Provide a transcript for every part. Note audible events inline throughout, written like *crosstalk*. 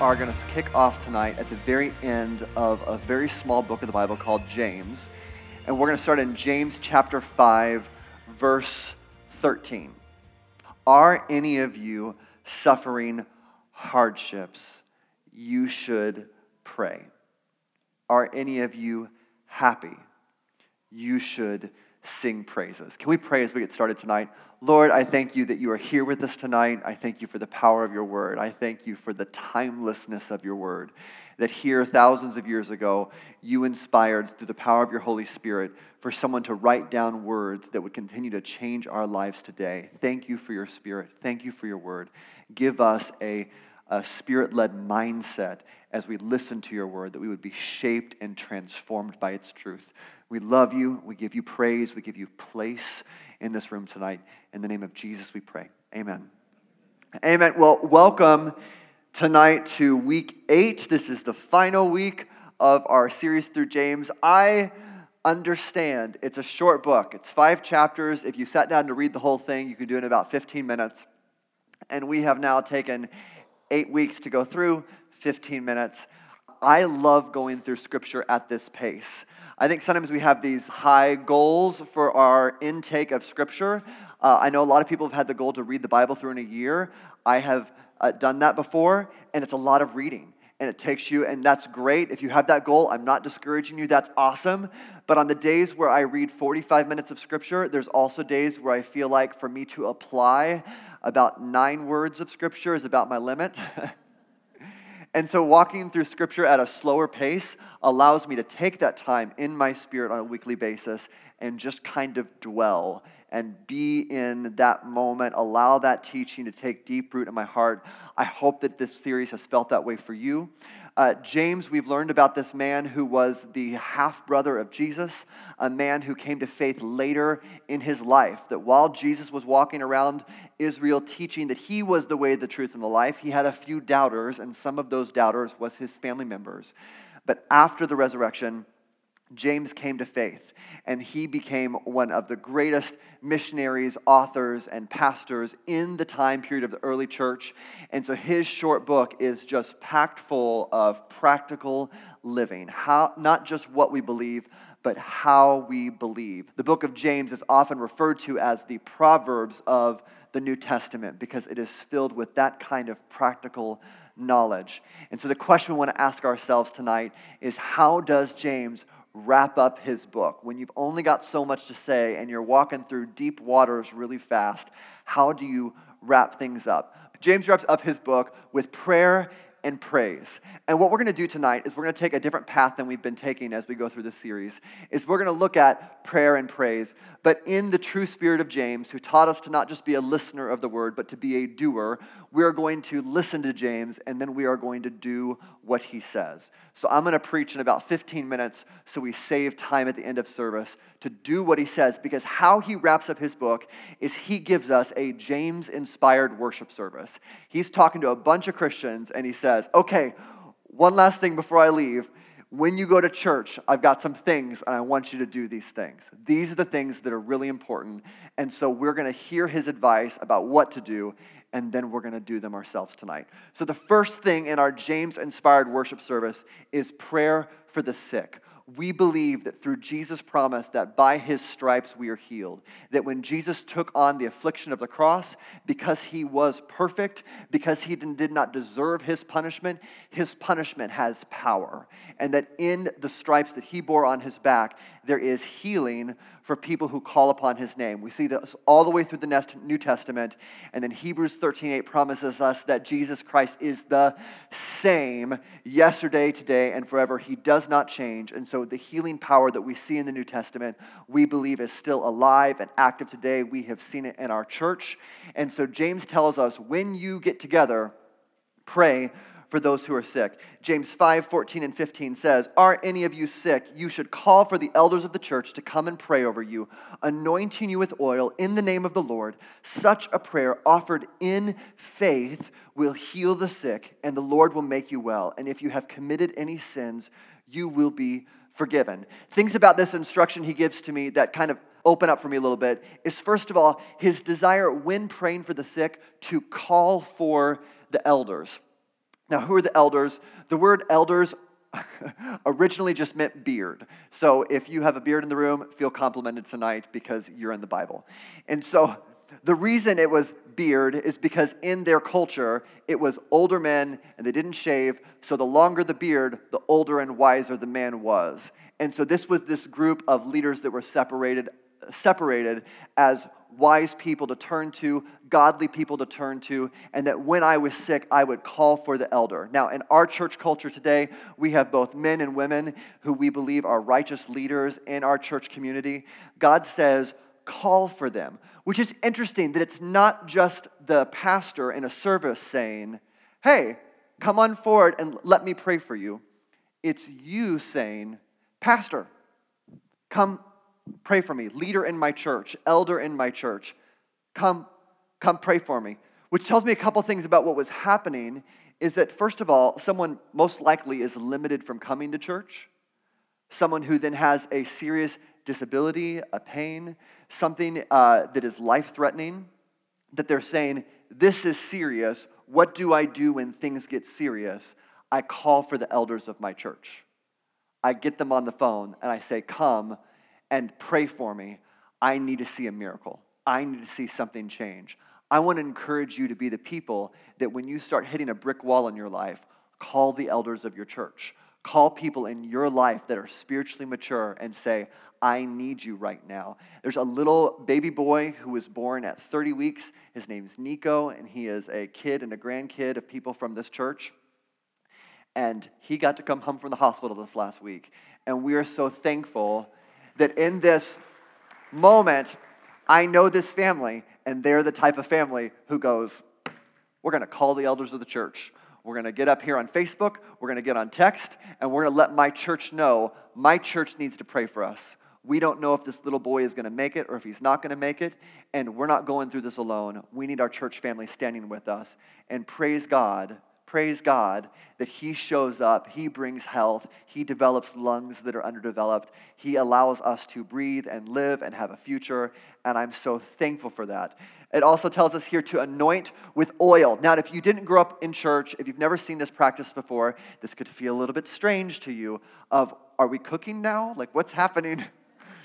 Are going to kick off tonight at the very end of a very small book of the Bible called James. And we're going to start in James chapter 5, verse 13. Are any of you suffering hardships? You should pray. Are any of you happy? You should sing praises. Can we pray as we get started tonight? Lord, I thank you that you are here with us tonight. I thank you for the power of your word. I thank you for the timelessness of your word. That here, thousands of years ago, you inspired through the power of your Holy Spirit for someone to write down words that would continue to change our lives today. Thank you for your spirit. Thank you for your word. Give us a, a spirit led mindset as we listen to your word, that we would be shaped and transformed by its truth. We love you. We give you praise. We give you place in this room tonight. In the name of Jesus, we pray. Amen. Amen. Well, welcome tonight to week eight. This is the final week of our series through James. I understand it's a short book, it's five chapters. If you sat down to read the whole thing, you could do it in about 15 minutes. And we have now taken eight weeks to go through, 15 minutes. I love going through scripture at this pace. I think sometimes we have these high goals for our intake of Scripture. Uh, I know a lot of people have had the goal to read the Bible through in a year. I have uh, done that before, and it's a lot of reading. And it takes you, and that's great. If you have that goal, I'm not discouraging you, that's awesome. But on the days where I read 45 minutes of Scripture, there's also days where I feel like for me to apply about nine words of Scripture is about my limit. *laughs* And so, walking through scripture at a slower pace allows me to take that time in my spirit on a weekly basis and just kind of dwell and be in that moment, allow that teaching to take deep root in my heart. I hope that this series has felt that way for you. Uh, James, we've learned about this man who was the half brother of Jesus, a man who came to faith later in his life. That while Jesus was walking around Israel teaching that he was the way, the truth, and the life, he had a few doubters, and some of those doubters was his family members. But after the resurrection, James came to faith, and he became one of the greatest missionaries, authors, and pastors in the time period of the early church. And so his short book is just packed full of practical living, how, not just what we believe, but how we believe. The book of James is often referred to as the Proverbs of the New Testament because it is filled with that kind of practical knowledge. And so the question we want to ask ourselves tonight is how does James wrap up his book. When you've only got so much to say and you're walking through deep waters really fast, how do you wrap things up? James wraps up his book with prayer and praise. And what we're going to do tonight is we're going to take a different path than we've been taking as we go through this series. Is we're going to look at prayer and praise, but in the true spirit of James, who taught us to not just be a listener of the word, but to be a doer. We're going to listen to James and then we are going to do what he says. So I'm going to preach in about 15 minutes so we save time at the end of service to do what he says because how he wraps up his book is he gives us a James inspired worship service. He's talking to a bunch of Christians and he says, okay, one last thing before I leave. When you go to church, I've got some things and I want you to do these things. These are the things that are really important. And so we're going to hear his advice about what to do and then we're going to do them ourselves tonight. So, the first thing in our James inspired worship service is prayer for the sick we believe that through Jesus' promise that by his stripes we are healed, that when Jesus took on the affliction of the cross, because he was perfect, because he did not deserve his punishment, his punishment has power. And that in the stripes that he bore on his back, there is healing for people who call upon his name. We see this all the way through the New Testament. And then Hebrews 13:8 promises us that Jesus Christ is the same yesterday, today, and forever. He does not change. And so the healing power that we see in the New Testament, we believe is still alive and active today. We have seen it in our church. And so James tells us when you get together, pray for those who are sick. James 5 14 and 15 says, Are any of you sick? You should call for the elders of the church to come and pray over you, anointing you with oil in the name of the Lord. Such a prayer offered in faith will heal the sick, and the Lord will make you well. And if you have committed any sins, you will be forgiven. Things about this instruction he gives to me that kind of open up for me a little bit is first of all, his desire when praying for the sick to call for the elders. Now, who are the elders? The word elders *laughs* originally just meant beard. So if you have a beard in the room, feel complimented tonight because you're in the Bible. And so the reason it was beard is because in their culture, it was older men and they didn't shave. So the longer the beard, the older and wiser the man was. And so this was this group of leaders that were separated separated as wise people to turn to, godly people to turn to, and that when I was sick, I would call for the elder. Now, in our church culture today, we have both men and women who we believe are righteous leaders in our church community. God says, call for them, which is interesting that it's not just the pastor in a service saying, hey, come on forward and let me pray for you. It's you saying, Pastor, come pray for me. Leader in my church, elder in my church, come, come pray for me. Which tells me a couple things about what was happening is that, first of all, someone most likely is limited from coming to church. Someone who then has a serious disability, a pain, something uh, that is life threatening, that they're saying, This is serious. What do I do when things get serious? I call for the elders of my church. I get them on the phone and I say, Come and pray for me. I need to see a miracle. I need to see something change. I want to encourage you to be the people that when you start hitting a brick wall in your life, call the elders of your church. Call people in your life that are spiritually mature and say, I need you right now. There's a little baby boy who was born at 30 weeks. His name's Nico, and he is a kid and a grandkid of people from this church. And he got to come home from the hospital this last week. And we are so thankful that in this moment, I know this family, and they're the type of family who goes, We're going to call the elders of the church. We're going to get up here on Facebook, we're going to get on text, and we're going to let my church know my church needs to pray for us. We don't know if this little boy is going to make it or if he's not going to make it, and we're not going through this alone. We need our church family standing with us. And praise God praise God that He shows up, He brings health, He develops lungs that are underdeveloped, He allows us to breathe and live and have a future, and I'm so thankful for that. It also tells us here to anoint with oil. Now, if you didn't grow up in church, if you've never seen this practice before, this could feel a little bit strange to you of are we cooking now? Like what's happening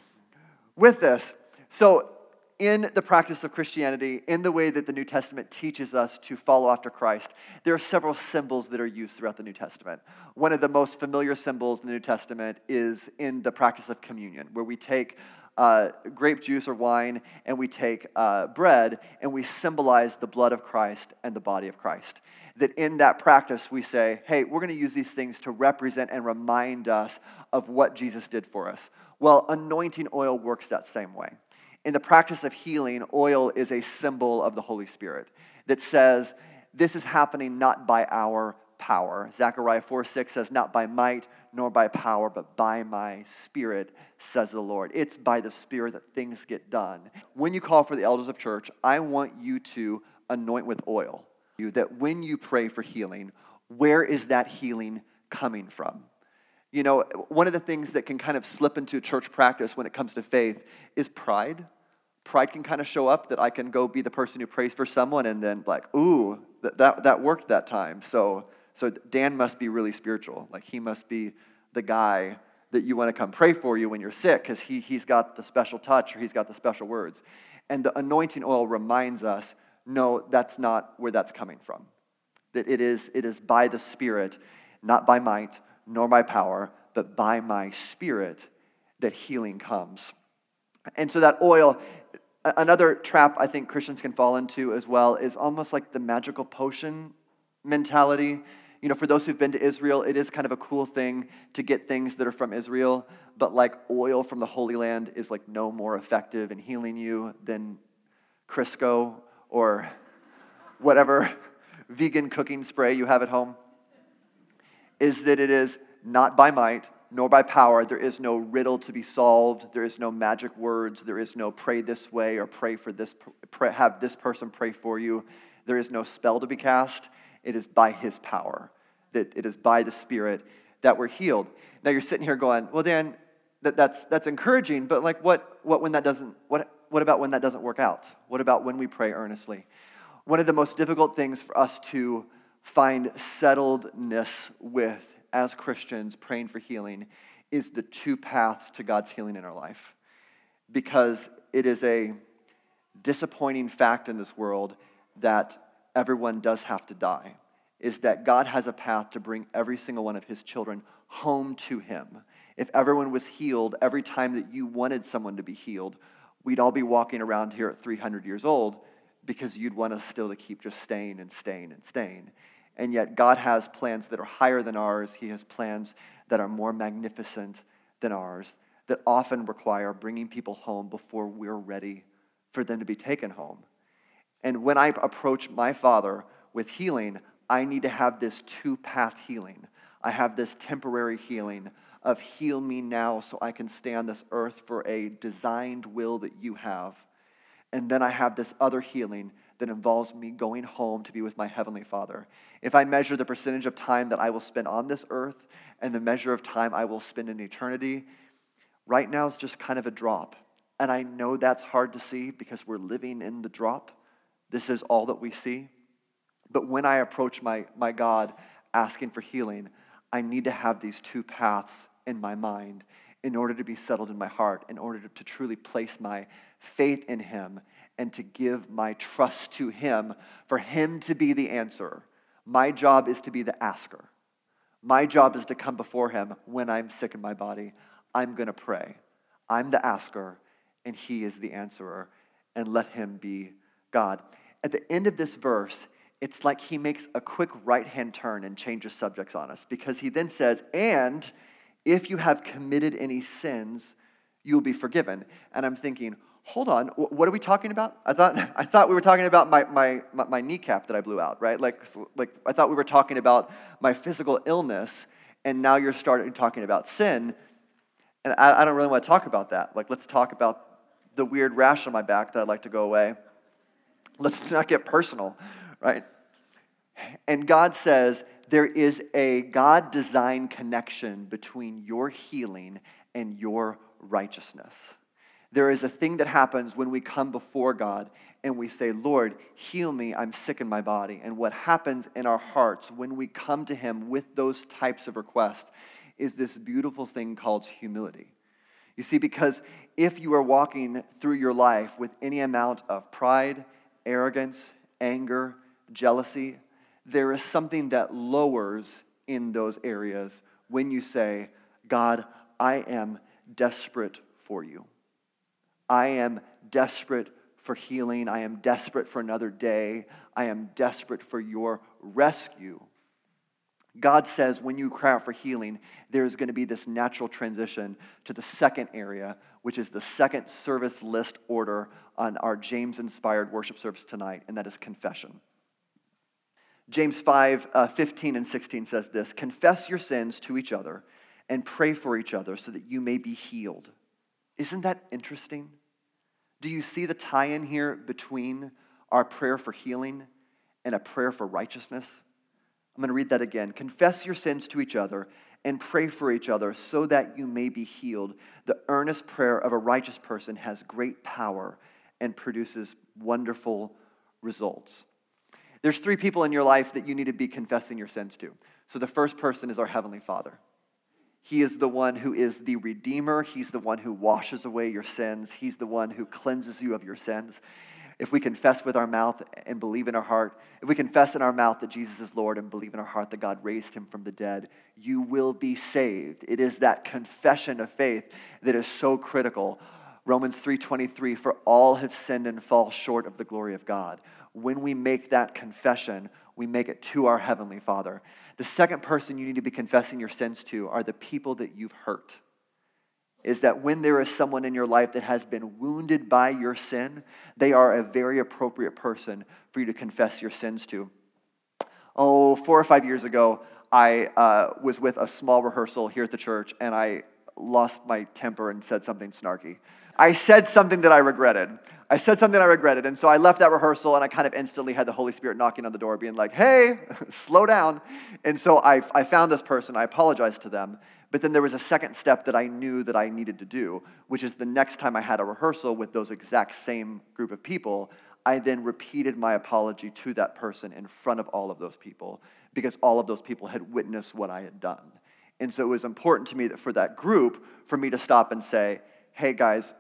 *laughs* with this? So in the practice of Christianity, in the way that the New Testament teaches us to follow after Christ, there are several symbols that are used throughout the New Testament. One of the most familiar symbols in the New Testament is in the practice of communion, where we take uh, grape juice or wine and we take uh, bread and we symbolize the blood of Christ and the body of Christ. That in that practice, we say, hey, we're going to use these things to represent and remind us of what Jesus did for us. Well, anointing oil works that same way in the practice of healing, oil is a symbol of the Holy Spirit that says, This is happening not by our power. Zechariah 4 6 says, Not by might nor by power, but by my spirit, says the Lord. It's by the spirit that things get done. When you call for the elders of church, I want you to anoint with oil. That when you pray for healing, where is that healing coming from? You know, one of the things that can kind of slip into church practice when it comes to faith is pride pride can kind of show up that I can go be the person who prays for someone and then like, ooh, that, that, that worked that time. So, so Dan must be really spiritual. Like he must be the guy that you want to come pray for you when you're sick because he, he's got the special touch or he's got the special words. And the anointing oil reminds us, no, that's not where that's coming from. That it is, it is by the Spirit, not by might, nor by power, but by my Spirit that healing comes. And so that oil, another trap I think Christians can fall into as well is almost like the magical potion mentality You know, for those who've been to Israel, it is kind of a cool thing to get things that are from Israel, but like oil from the Holy Land is like no more effective in healing you than Crisco or whatever *laughs* vegan cooking spray you have at home. Is that it is not by might, nor by power. There is no riddle to be solved. There is no magic words. There is no pray this way or pray for this, pray, have this person pray for you. There is no spell to be cast. It is by his power, that it is by the Spirit that we're healed. Now you're sitting here going, well, Dan, that, that's, that's encouraging, but like what, what when that doesn't, what, what about when that doesn't work out? What about when we pray earnestly? One of the most difficult things for us to find settledness with as Christians praying for healing is the two paths to God's healing in our life. Because it is a disappointing fact in this world that everyone does have to die, is that God has a path to bring every single one of his children home to him. If everyone was healed every time that you wanted someone to be healed, we'd all be walking around here at 300 years old because you'd want us still to keep just staying and staying and staying. And yet, God has plans that are higher than ours. He has plans that are more magnificent than ours, that often require bringing people home before we're ready for them to be taken home. And when I approach my Father with healing, I need to have this two path healing. I have this temporary healing of heal me now so I can stay on this earth for a designed will that you have. And then I have this other healing that involves me going home to be with my Heavenly Father. If I measure the percentage of time that I will spend on this earth and the measure of time I will spend in eternity, right now is just kind of a drop. And I know that's hard to see because we're living in the drop. This is all that we see. But when I approach my, my God asking for healing, I need to have these two paths in my mind in order to be settled in my heart, in order to, to truly place my faith in Him and to give my trust to Him for Him to be the answer. My job is to be the asker. My job is to come before Him when I'm sick in my body. I'm going to pray. I'm the asker, and He is the answerer, and let Him be God. At the end of this verse, it's like He makes a quick right hand turn and changes subjects on us because He then says, And if you have committed any sins, you'll be forgiven. And I'm thinking, hold on, what are we talking about? I thought, *laughs* I thought we were talking about my, my, my, kneecap that I blew out, right? Like, like, I thought we were talking about my physical illness, and now you're starting talking about sin. And I, I don't really want to talk about that. Like, let's talk about the weird rash on my back that I'd like to go away. Let's *laughs* not get personal, right? And God says there is a God designed connection between your healing and your righteousness. There is a thing that happens when we come before God and we say, Lord, heal me, I'm sick in my body. And what happens in our hearts when we come to Him with those types of requests is this beautiful thing called humility. You see, because if you are walking through your life with any amount of pride, arrogance, anger, jealousy, there is something that lowers in those areas when you say, God, I am desperate for you. I am desperate for healing. I am desperate for another day. I am desperate for your rescue. God says when you cry out for healing, there's going to be this natural transition to the second area, which is the second service list order on our James inspired worship service tonight, and that is confession. James 5 uh, 15 and 16 says this Confess your sins to each other and pray for each other so that you may be healed. Isn't that interesting? Do you see the tie in here between our prayer for healing and a prayer for righteousness? I'm going to read that again. Confess your sins to each other and pray for each other so that you may be healed. The earnest prayer of a righteous person has great power and produces wonderful results. There's three people in your life that you need to be confessing your sins to. So the first person is our Heavenly Father. He is the one who is the Redeemer. He's the one who washes away your sins. He's the one who cleanses you of your sins. If we confess with our mouth and believe in our heart, if we confess in our mouth that Jesus is Lord and believe in our heart that God raised him from the dead, you will be saved. It is that confession of faith that is so critical Romans 3:23 for all have sinned and fall short of the glory of God. When we make that confession, we make it to our heavenly Father. The second person you need to be confessing your sins to are the people that you've hurt. Is that when there is someone in your life that has been wounded by your sin, they are a very appropriate person for you to confess your sins to. Oh, four or five years ago, I uh, was with a small rehearsal here at the church, and I lost my temper and said something snarky. I said something that I regretted. I said something I regretted. And so I left that rehearsal and I kind of instantly had the Holy Spirit knocking on the door, being like, hey, *laughs* slow down. And so I, I found this person. I apologized to them. But then there was a second step that I knew that I needed to do, which is the next time I had a rehearsal with those exact same group of people, I then repeated my apology to that person in front of all of those people because all of those people had witnessed what I had done. And so it was important to me that for that group, for me to stop and say, hey guys,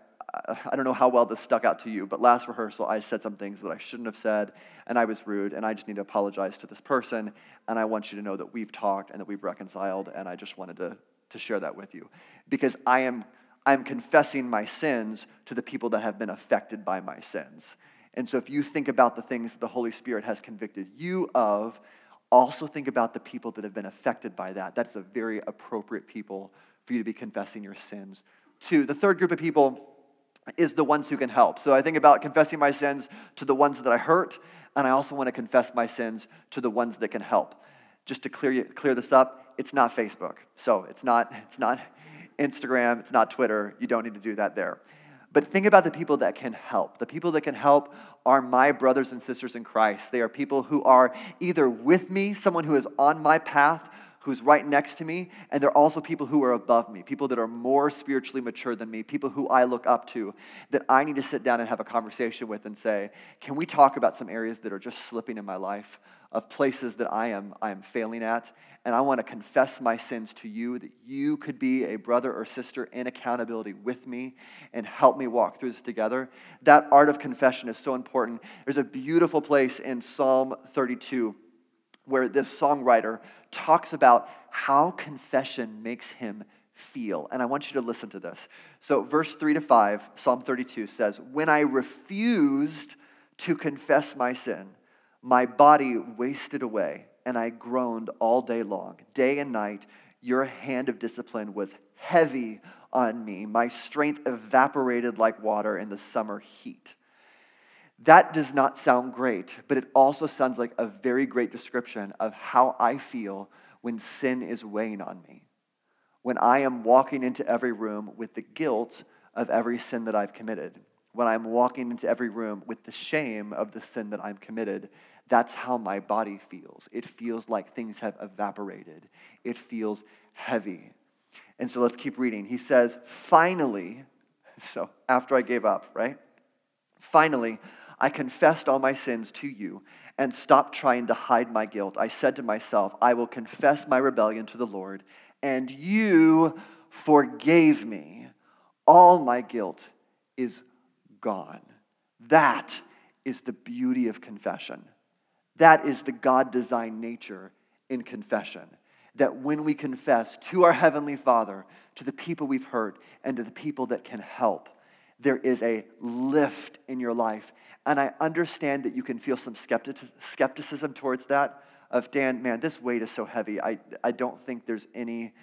I don't know how well this stuck out to you, but last rehearsal I said some things that I shouldn't have said, and I was rude, and I just need to apologize to this person, and I want you to know that we've talked and that we've reconciled, and I just wanted to, to share that with you. Because I am I'm confessing my sins to the people that have been affected by my sins. And so if you think about the things that the Holy Spirit has convicted you of, also think about the people that have been affected by that. That's a very appropriate people for you to be confessing your sins to. The third group of people is the ones who can help. So I think about confessing my sins to the ones that I hurt, and I also want to confess my sins to the ones that can help. Just to clear, you, clear this up, it's not Facebook. So it's not, it's not Instagram, it's not Twitter. You don't need to do that there. But think about the people that can help. The people that can help are my brothers and sisters in Christ. They are people who are either with me, someone who is on my path, who's right next to me, and they're also people who are above me, people that are more spiritually mature than me, people who I look up to, that I need to sit down and have a conversation with and say, can we talk about some areas that are just slipping in my life, of places that I am, I am failing at, and I want to confess my sins to you, that you could be a brother or sister in accountability with me and help me walk through this together. That art of confession is so important. There's a beautiful place in Psalm 32 where this songwriter talks about how confession makes him feel. And I want you to listen to this. So, verse 3 to 5, Psalm 32 says, When I refused to confess my sin, my body wasted away, and I groaned all day long. Day and night, your hand of discipline was heavy on me. My strength evaporated like water in the summer heat. That does not sound great, but it also sounds like a very great description of how I feel when sin is weighing on me. When I am walking into every room with the guilt of every sin that I've committed. When I'm walking into every room with the shame of the sin that I'm committed. That's how my body feels. It feels like things have evaporated, it feels heavy. And so let's keep reading. He says, finally, *laughs* so after I gave up, right? Finally, I confessed all my sins to you and stopped trying to hide my guilt. I said to myself, I will confess my rebellion to the Lord, and you forgave me. All my guilt is gone. That is the beauty of confession. That is the God designed nature in confession. That when we confess to our Heavenly Father, to the people we've hurt, and to the people that can help, there is a lift in your life and I understand that you can feel some skepticism towards that of, Dan, man, this weight is so heavy. I, I don't think there's any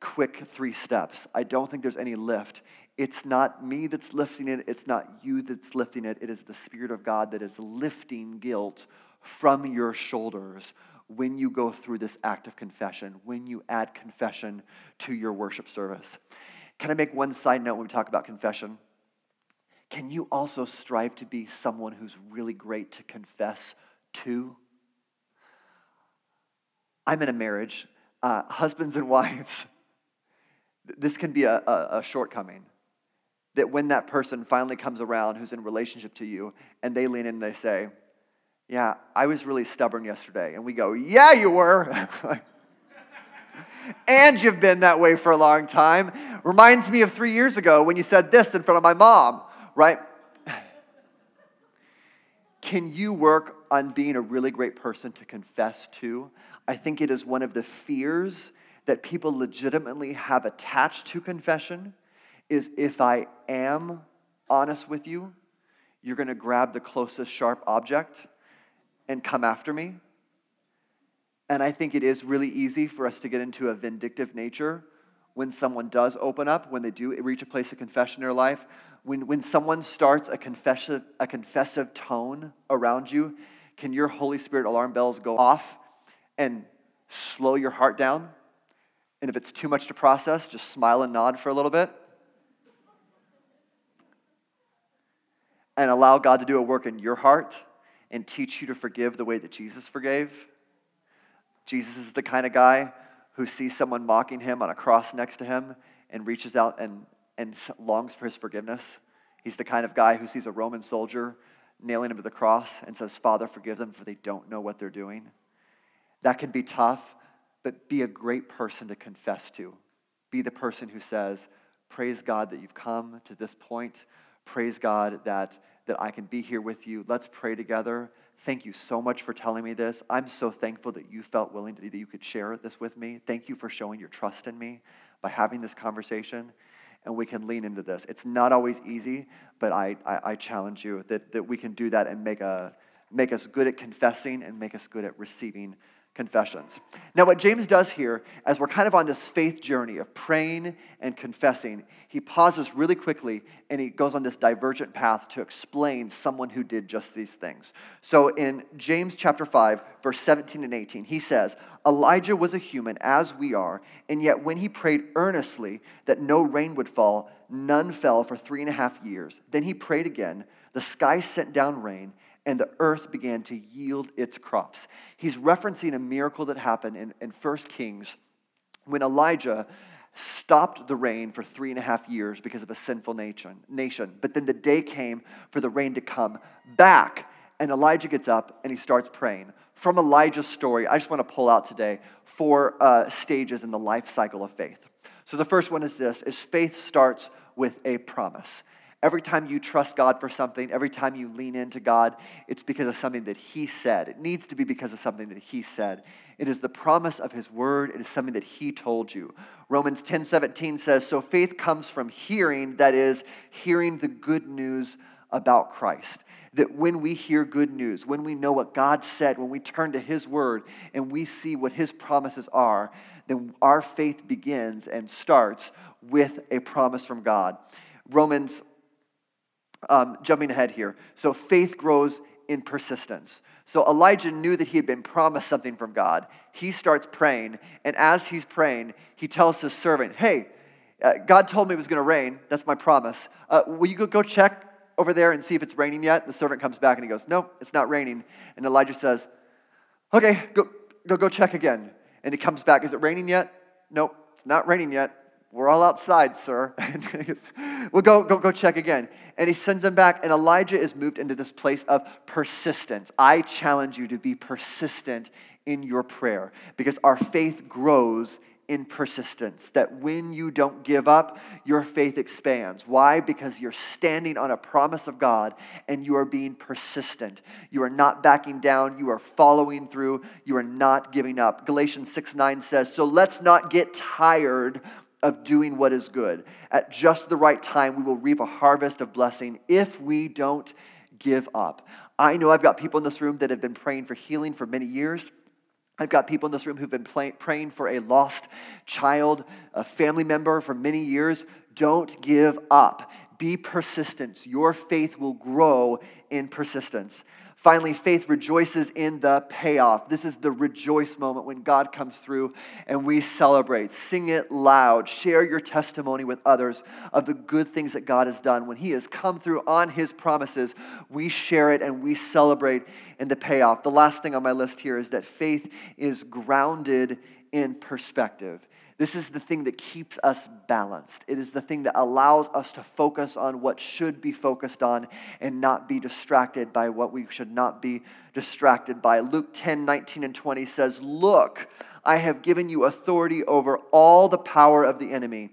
quick three steps. I don't think there's any lift. It's not me that's lifting it. It's not you that's lifting it. It is the Spirit of God that is lifting guilt from your shoulders when you go through this act of confession, when you add confession to your worship service. Can I make one side note when we talk about confession? Can you also strive to be someone who's really great to confess to? I'm in a marriage, uh, husbands and *laughs* wives. This can be a, a, a shortcoming. That when that person finally comes around who's in relationship to you and they lean in and they say, Yeah, I was really stubborn yesterday. And we go, Yeah, you were. *laughs* and you've been that way for a long time. Reminds me of three years ago when you said this in front of my mom right? Can you work on being a really great person to confess to? I think it is one of the fears that people legitimately have attached to confession is if I am honest with you, you're going to grab the closest sharp object and come after me. And I think it is really easy for us to get into a vindictive nature when someone does open up, when they do reach a place of confession in their life. When, when someone starts a confessive, a confessive tone around you, can your Holy Spirit alarm bells go off and slow your heart down? And if it's too much to process, just smile and nod for a little bit. And allow God to do a work in your heart and teach you to forgive the way that Jesus forgave. Jesus is the kind of guy who sees someone mocking him on a cross next to him and reaches out and, and longs for his forgiveness. He's the kind of guy who sees a Roman soldier nailing him to the cross and says, Father, forgive them, for they don't know what they're doing. That can be tough, but be a great person to confess to. Be the person who says, Praise God that you've come to this point. Praise God that, that I can be here with you. Let's pray together. Thank you so much for telling me this. I'm so thankful that you felt willing to, that you could share this with me. Thank you for showing your trust in me by having this conversation. And we can lean into this. It's not always easy, but I, I, I challenge you that, that we can do that and make, a, make us good at confessing and make us good at receiving confessions. Now, what James does here, as we're kind of on this faith journey of praying and confessing, he pauses really quickly and he goes on this divergent path to explain someone who did just these things. So, in James chapter 5, verse 17 and 18, he says, Elijah was a human as we are, and yet when he prayed earnestly that no rain would fall, none fell for three and a half years. Then he prayed again, the sky sent down rain and the earth began to yield its crops. He's referencing a miracle that happened in, in 1 Kings when Elijah stopped the rain for three and a half years because of a sinful nation, nation. But then the day came for the rain to come back, and Elijah gets up and he starts praying. From Elijah's story, I just want to pull out today four uh, stages in the life cycle of faith. So the first one is this: is faith starts with a promise. Every time you trust God for something, every time you lean into God, it's because of something that He said. It needs to be because of something that He said. It is the promise of His word, it is something that He told you. Romans 10 17 says, So faith comes from hearing, that is, hearing the good news about Christ. That when we hear good news, when we know what God said, when we turn to His word and we see what His promises are, then our faith begins and starts with a promise from God. Romans um, jumping ahead here. So faith grows in persistence. So Elijah knew that he had been promised something from God. He starts praying, and as he's praying, he tells his servant, Hey, uh, God told me it was going to rain. That's my promise. Uh, will you go, check over there and see if it's raining yet? The servant comes back and he goes, No, it's not raining. And Elijah says, Okay, go, go, go check again. And he comes back, Is it raining yet? Nope, it's not raining yet. We're all outside, sir. *laughs* we'll go, go, go check again. And he sends them back, and Elijah is moved into this place of persistence. I challenge you to be persistent in your prayer because our faith grows in persistence. That when you don't give up, your faith expands. Why? Because you're standing on a promise of God and you are being persistent. You are not backing down, you are following through, you are not giving up. Galatians 6 9 says, So let's not get tired of doing what is good. At just the right time, we will reap a harvest of blessing if we don't give up. I know I've got people in this room that have been praying for healing for many years. I've got people in this room who've been play, praying for a lost child, a family member for many years. Don't give up. Be persistent. Your faith will grow in persistence. Finally, faith rejoices in the payoff. This is the rejoice moment when God comes through and we celebrate. Sing it loud. Share your testimony with others of the good things that God has done. When He has come through on His promises, we share it and we celebrate in the payoff. The last thing on my list here is that faith is grounded in perspective. This is the thing that keeps us balanced. It is the thing that allows us to focus on what should be focused on and not be distracted by what we should not be distracted by. Luke 10 19 and 20 says, Look, I have given you authority over all the power of the enemy.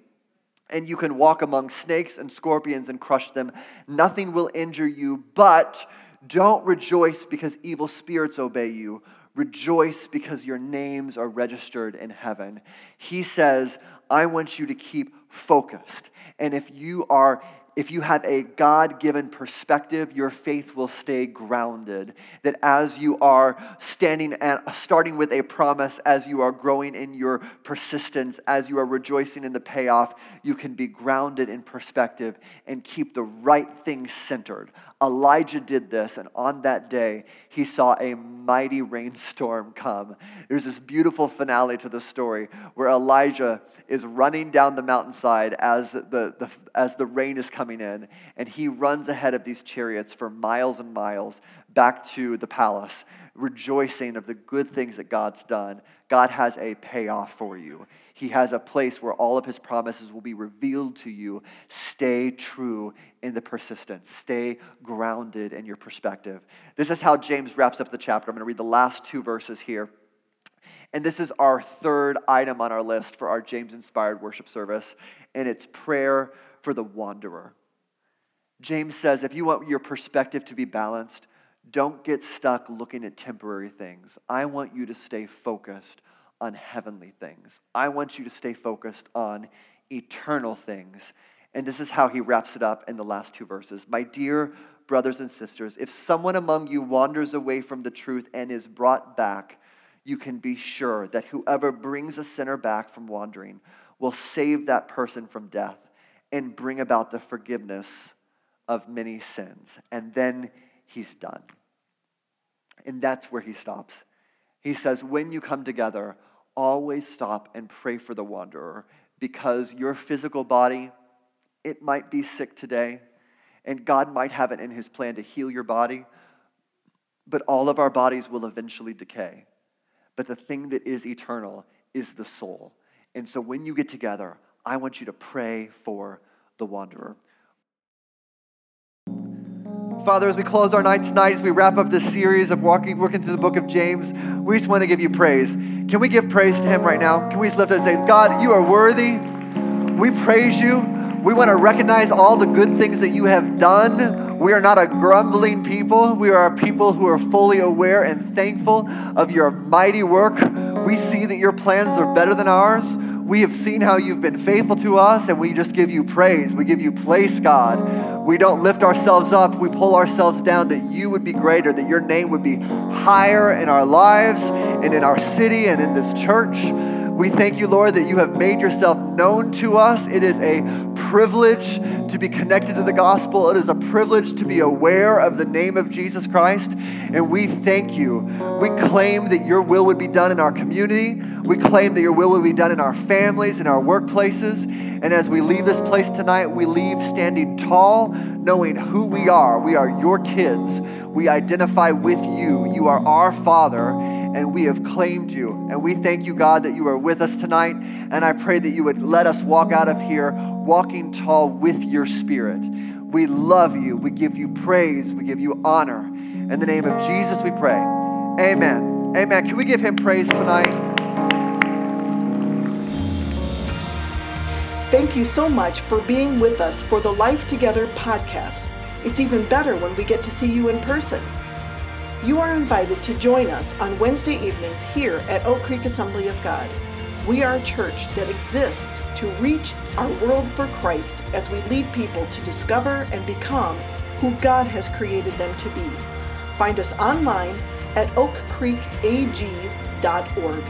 And you can walk among snakes and scorpions and crush them. Nothing will injure you, but don't rejoice because evil spirits obey you Rejoice because your names are registered in heaven. He says, I want you to keep focused. And if you are if you have a God given perspective, your faith will stay grounded. That as you are standing and starting with a promise, as you are growing in your persistence, as you are rejoicing in the payoff, you can be grounded in perspective and keep the right things centered. Elijah did this, and on that day, he saw a mighty rainstorm come. There's this beautiful finale to the story where Elijah is running down the mountainside as the, the, as the rain is coming in, and he runs ahead of these chariots for miles and miles back to the palace, rejoicing of the good things that God's done. God has a payoff for you. He has a place where all of his promises will be revealed to you. Stay true in the persistence, stay grounded in your perspective. This is how James wraps up the chapter. I'm going to read the last two verses here. And this is our third item on our list for our James inspired worship service, and it's prayer for the wanderer. James says if you want your perspective to be balanced, don't get stuck looking at temporary things. I want you to stay focused on heavenly things. I want you to stay focused on eternal things. And this is how he wraps it up in the last two verses. My dear brothers and sisters, if someone among you wanders away from the truth and is brought back, you can be sure that whoever brings a sinner back from wandering will save that person from death and bring about the forgiveness of many sins. And then he's done. And that's where he stops. He says, When you come together, always stop and pray for the wanderer because your physical body, it might be sick today, and God might have it in his plan to heal your body, but all of our bodies will eventually decay. But the thing that is eternal is the soul. And so when you get together, I want you to pray for the wanderer. Father, as we close our night tonight, as we wrap up this series of walking, working through the book of James, we just want to give you praise. Can we give praise to him right now? Can we just lift up and say, God, you are worthy. We praise you. We want to recognize all the good things that you have done. We are not a grumbling people. We are a people who are fully aware and thankful of your mighty work. We see that your plans are better than ours. We have seen how you've been faithful to us, and we just give you praise. We give you place, God. We don't lift ourselves up, we pull ourselves down that you would be greater, that your name would be higher in our lives and in our city and in this church. We thank you, Lord, that you have made yourself known to us. It is a privilege to be connected to the gospel. It is a privilege to be aware of the name of Jesus Christ. And we thank you. We claim that your will would be done in our community. We claim that your will would be done in our families, in our workplaces. And as we leave this place tonight, we leave standing tall, knowing who we are. We are your kids. We identify with you. You are our Father, and we have claimed you. And we thank you, God, that you are with us tonight. And I pray that you would let us walk out of here walking tall with your Spirit. We love you. We give you praise. We give you honor. In the name of Jesus, we pray. Amen. Amen. Can we give him praise tonight? Thank you so much for being with us for the Life Together podcast. It's even better when we get to see you in person. You are invited to join us on Wednesday evenings here at Oak Creek Assembly of God. We are a church that exists to reach our world for Christ as we lead people to discover and become who God has created them to be. Find us online at oakcreekag.org.